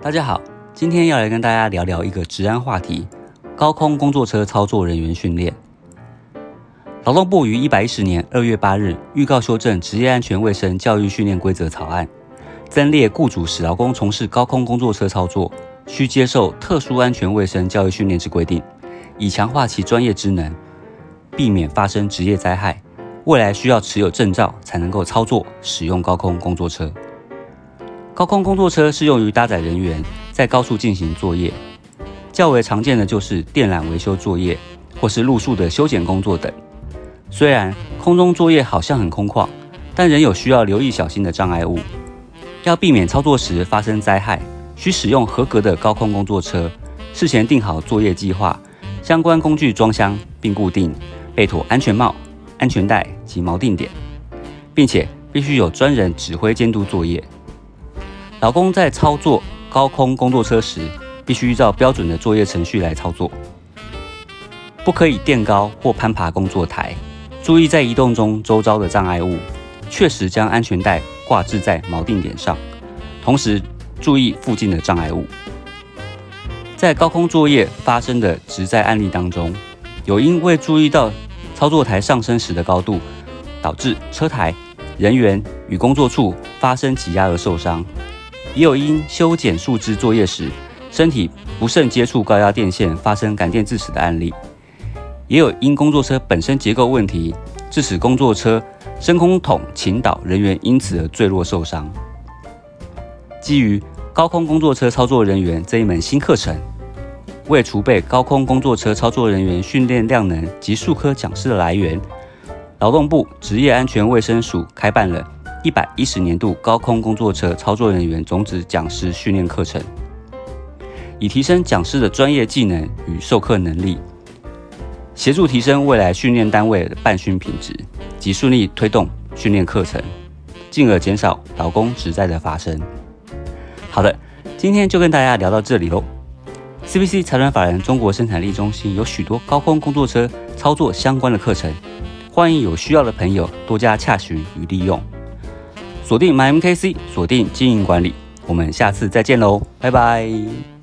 大家好，今天要来跟大家聊聊一个治安话题——高空工作车操作人员训练。劳动部于一百一十年二月八日预告修正《职业安全卫生教育训练规则》草案，增列雇主使劳工从事高空工作车操作，需接受特殊安全卫生教育训练之规定，以强化其专业职能，避免发生职业灾害。未来需要持有证照才能够操作使用高空工作车。高空工作车是用于搭载人员在高处进行作业，较为常见的就是电缆维修作业或是路树的修剪工作等。虽然空中作业好像很空旷，但仍有需要留意小心的障碍物。要避免操作时发生灾害，需使用合格的高空工作车，事前定好作业计划，相关工具装箱并固定，备妥安全帽。安全带及锚定点，并且必须有专人指挥监督作业。老公在操作高空工作车时，必须依照标准的作业程序来操作，不可以垫高或攀爬工作台。注意在移动中周遭的障碍物，确实将安全带挂置在锚定点上，同时注意附近的障碍物。在高空作业发生的直在案例当中，有因未注意到。操作台上升时的高度，导致车台、人员与工作处发生挤压而受伤；也有因修剪树枝作业时，身体不慎接触高压电线发生感电致死的案例；也有因工作车本身结构问题，致使工作车升空筒倾倒，人员因此而坠落受伤。基于高空工作车操作人员这一门新课程。为储备高空工作车操作人员训练量能及数科讲师的来源，劳动部职业安全卫生署开办了一百一十年度高空工作车操作人员种子讲师训练课程，以提升讲师的专业技能与授课能力，协助提升未来训练单位的办训品质及顺利推动训练课程，进而减少劳工职灾的发生。好的，今天就跟大家聊到这里喽。CBC 财团法人中国生产力中心有许多高空工作车操作相关的课程，欢迎有需要的朋友多加洽询与利用。锁定 MMKC，锁定经营管理，我们下次再见喽，拜拜。